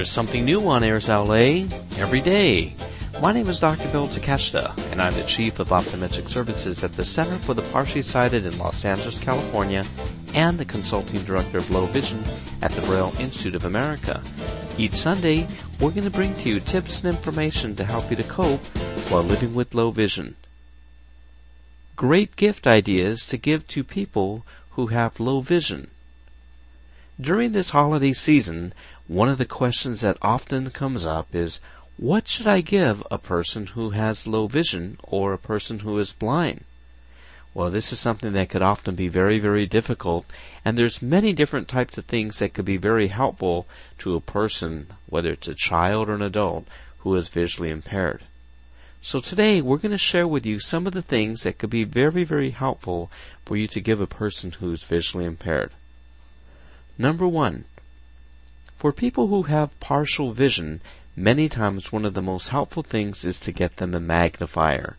There's something new on Airs LA every day. My name is Dr. Bill Takeshita, and I'm the Chief of Optometric Services at the Center for the Partially Sighted in Los Angeles, California, and the Consulting Director of Low Vision at the Braille Institute of America. Each Sunday, we're going to bring to you tips and information to help you to cope while living with low vision. Great gift ideas to give to people who have low vision. During this holiday season, one of the questions that often comes up is, what should I give a person who has low vision or a person who is blind? Well, this is something that could often be very, very difficult, and there's many different types of things that could be very helpful to a person, whether it's a child or an adult, who is visually impaired. So today we're going to share with you some of the things that could be very, very helpful for you to give a person who's visually impaired. Number one, for people who have partial vision, many times one of the most helpful things is to get them a magnifier.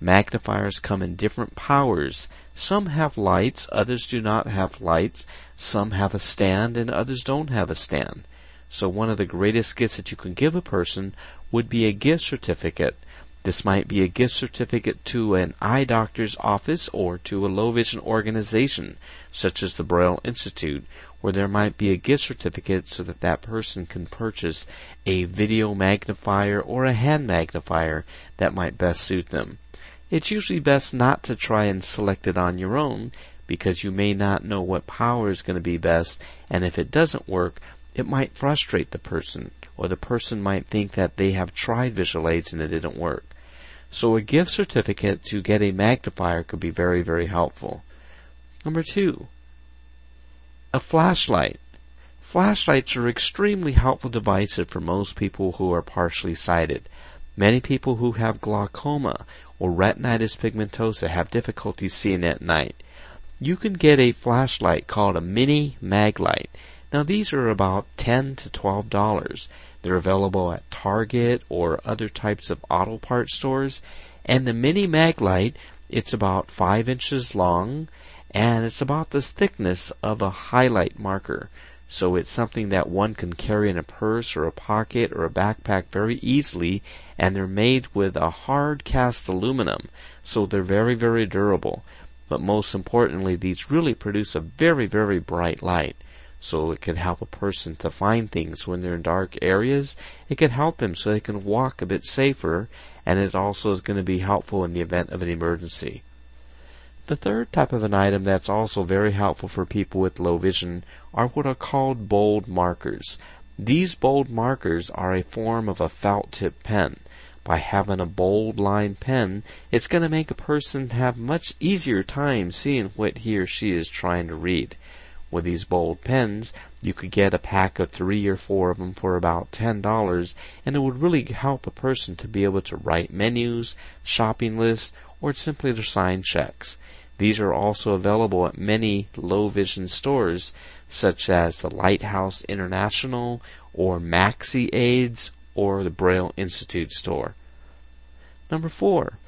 Magnifiers come in different powers. Some have lights, others do not have lights. Some have a stand and others don't have a stand. So one of the greatest gifts that you can give a person would be a gift certificate. This might be a gift certificate to an eye doctor's office or to a low vision organization, such as the Braille Institute, where there might be a gift certificate so that that person can purchase a video magnifier or a hand magnifier that might best suit them. It's usually best not to try and select it on your own because you may not know what power is going to be best and if it doesn't work, it might frustrate the person or the person might think that they have tried visual aids and it didn't work. So a gift certificate to get a magnifier could be very, very helpful. Number two, a flashlight. Flashlights are extremely helpful devices for most people who are partially sighted. Many people who have glaucoma or retinitis pigmentosa have difficulty seeing at night. You can get a flashlight called a mini maglite. Now these are about 10 to 12 dollars. They're available at Target or other types of auto parts stores. And the mini maglite, it's about 5 inches long and it's about the thickness of a highlight marker. So it's something that one can carry in a purse or a pocket or a backpack very easily and they're made with a hard cast aluminum. So they're very, very durable. But most importantly, these really produce a very, very bright light so it can help a person to find things when they're in dark areas. It can help them so they can walk a bit safer, and it also is going to be helpful in the event of an emergency. The third type of an item that's also very helpful for people with low vision are what are called bold markers. These bold markers are a form of a felt tip pen. By having a bold line pen, it's going to make a person have much easier time seeing what he or she is trying to read. With these bold pens, you could get a pack of three or four of them for about $10, and it would really help a person to be able to write menus, shopping lists, or simply to sign checks. These are also available at many low vision stores, such as the Lighthouse International, or MaxiAids, or the Braille Institute store. Number four,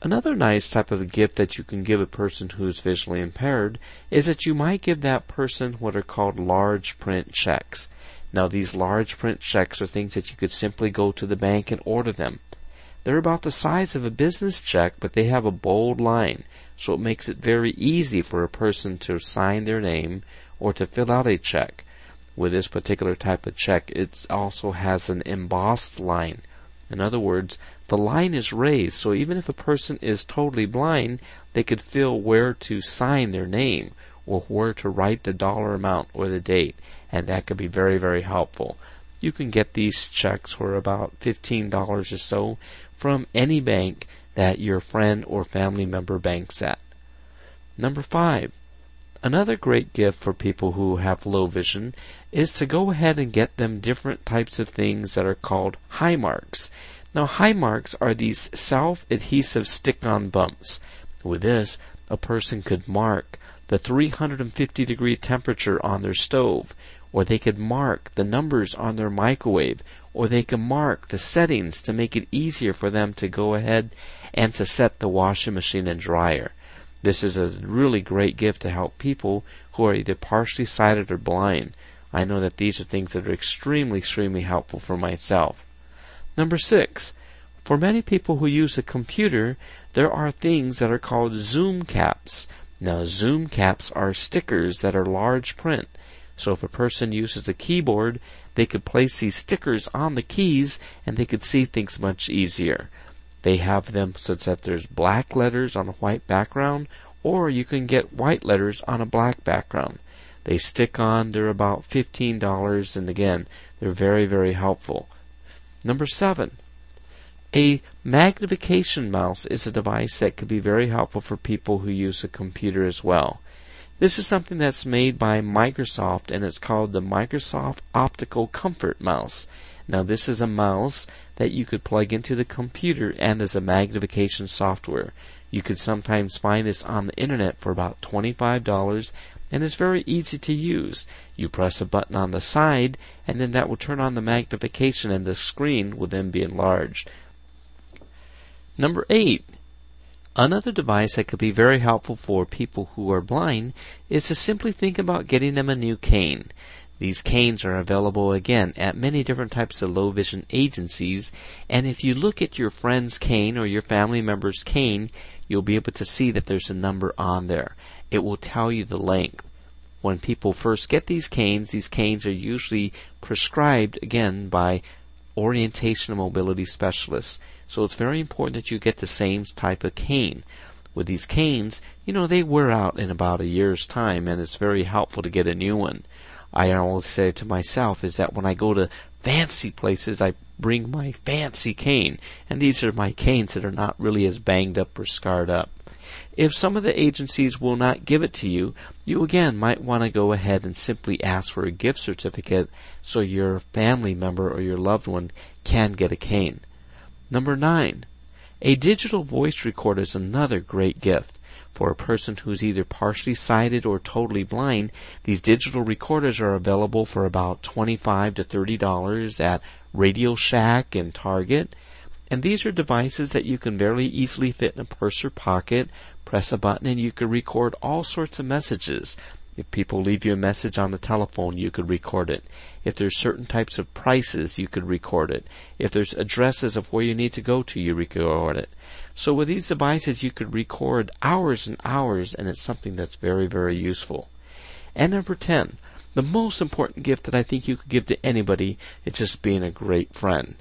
Another nice type of gift that you can give a person who is visually impaired is that you might give that person what are called large print checks. Now these large print checks are things that you could simply go to the bank and order them. They're about the size of a business check, but they have a bold line, so it makes it very easy for a person to sign their name or to fill out a check. With this particular type of check, it also has an embossed line. In other words, the line is raised, so even if a person is totally blind, they could feel where to sign their name or where to write the dollar amount or the date, and that could be very, very helpful. You can get these checks for about $15 or so from any bank that your friend or family member banks at. Number five, another great gift for people who have low vision is to go ahead and get them different types of things that are called Hi-Marks. Now Hi-Marks are these self-adhesive stick-on bumps. With this, a person could mark the 350 degree temperature on their stove, or they could mark the numbers on their microwave, or they could mark the settings to make it easier for them to go ahead and to set the washing machine and dryer. This is a really great gift to help people who are either partially sighted or blind. I know that these are things that are extremely, extremely helpful for myself. Number six, for many people who use a computer, there are things that are called ZoomCaps. Now, ZoomCaps are stickers that are large print. So if a person uses a keyboard, they could place these stickers on the keys and they could see things much easier. They have them such that there's black letters on a white background, or you can get white letters on a black background. They stick on, they're about $15, and again, they're very, very helpful. Number seven, a magnification mouse is a device that could be very helpful for people who use a computer as well. This is something that's made by Microsoft and it's called the Microsoft Optical Comfort Mouse. Now this is a mouse that you could plug into the computer and as a magnification software. You could sometimes find this on the internet for about $25 and it's very easy to use. You press a button on the side and then that will turn on the magnification and the screen will then be enlarged. Number eight, another device that could be very helpful for people who are blind is to simply think about getting them a new cane. These canes are available again at many different types of low vision agencies, and if you look at your friend's cane or your family member's cane, you'll be able to see that there's a number on there. It will tell you the length. When people first get these canes, these canes are usually prescribed again by orientation and mobility specialists. So it's very important that you get the same type of cane. With these canes, you know, they wear out in about a year's time and it's very helpful to get a new one. I always say to myself is that when I go to fancy places, I bring my fancy cane. And these are my canes that are not really as banged up or scarred up. If some of the agencies will not give it to you, you again might want to go ahead and simply ask for a gift certificate so your family member or your loved one can get a cane. Number nine, a digital voice recorder is another great gift. For a person who's either partially sighted or totally blind, these digital recorders are available for about 25 to $30 at Radio Shack and Target. And these are devices that you can very easily fit in a purse or pocket, press a button and you can record all sorts of messages. If people leave you a message on the telephone, you could record it. If there's certain types of prices, you could record it. If there's addresses of where you need to go to, you record it. So with these devices, you could record hours and hours, and it's something that's very, very useful. And number 10, the most important gift that I think you could give to anybody is just being a great friend.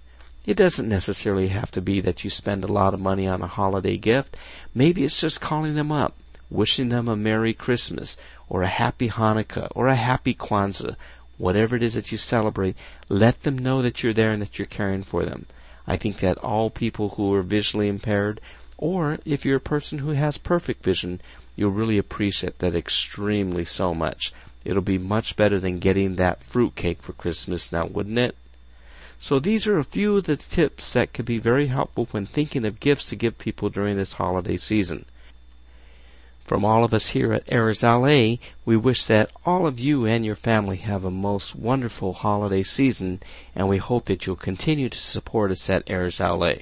It doesn't necessarily have to be that you spend a lot of money on a holiday gift. Maybe it's just calling them up, wishing them a Merry Christmas, or a happy Hanukkah or a happy Kwanzaa, whatever it is that you celebrate, let them know that you're there and that you're caring for them. I think that all people who are visually impaired, or if you're a person who has perfect vision, you'll really appreciate that extremely so much. It'll be much better than getting that fruit cake for Christmas now, wouldn't it? So these are a few of the tips that could be very helpful when thinking of gifts to give people during this holiday season. From all of us here at Airs LA, we wish that all of you and your family have a most wonderful holiday season, and we hope that you'll continue to support us at Airs LA.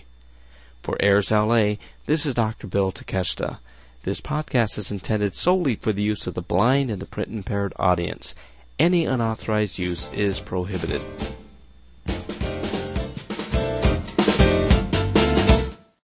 For Airs LA, this is Dr. Bill Takeshita. This podcast is intended solely for the use of the blind and the print impaired audience. Any unauthorized use is prohibited.